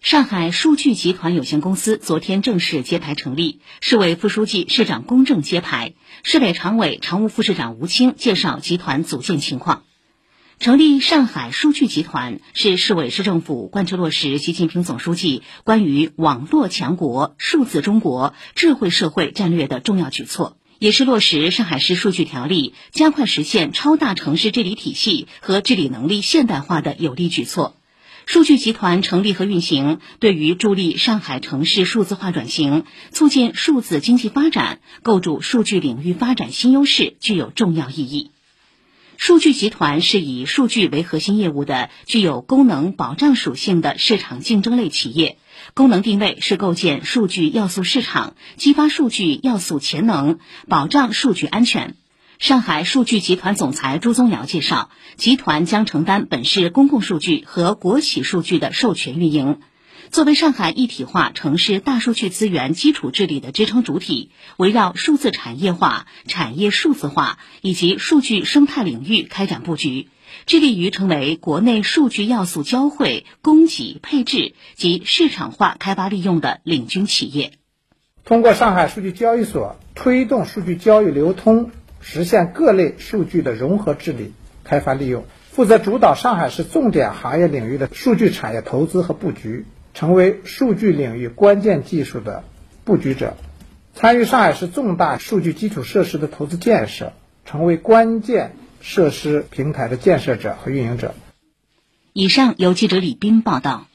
上海数据集团有限公司昨天正式揭牌成立，市委副书记、市长龚正揭牌，市委常委、常务副市长吴清介绍集团组建情况。成立上海数据集团是市委市政府贯彻落实习近平总书记关于网络强国、数字中国、智慧社会战略的重要举措，也是落实上海市数据条例、加快实现超大城市治理体系和治理能力现代化的有力举措。数据集团成立和运行，对于助力上海城市数字化转型、促进数字经济发展、构筑数据领域发展新优势，具有重要意义。数据集团是以数据为核心业务的具有功能保障属性的市场竞争类企业，功能定位是构建数据要素市场，激发数据要素潜能，保障数据安全。上海数据集团总裁朱宗尧介绍，集团将承担本市公共数据和国企数据的授权运营。作为上海一体化城市大数据资源基础治理的支撑主体，围绕数字产业化、产业数字化以及数据生态领域开展布局，致力于成为国内数据要素交汇、供给、配置及市场化开发利用的领军企业。通过上海数据交易所推动数据交易流通。实现各类数据的融合治理、开发利用，负责主导上海市重点行业领域的数据产业投资和布局，成为数据领域关键技术的布局者，参与上海市重大数据基础设施的投资建设，成为关键设施平台的建设者和运营者。以上由记者李斌报道。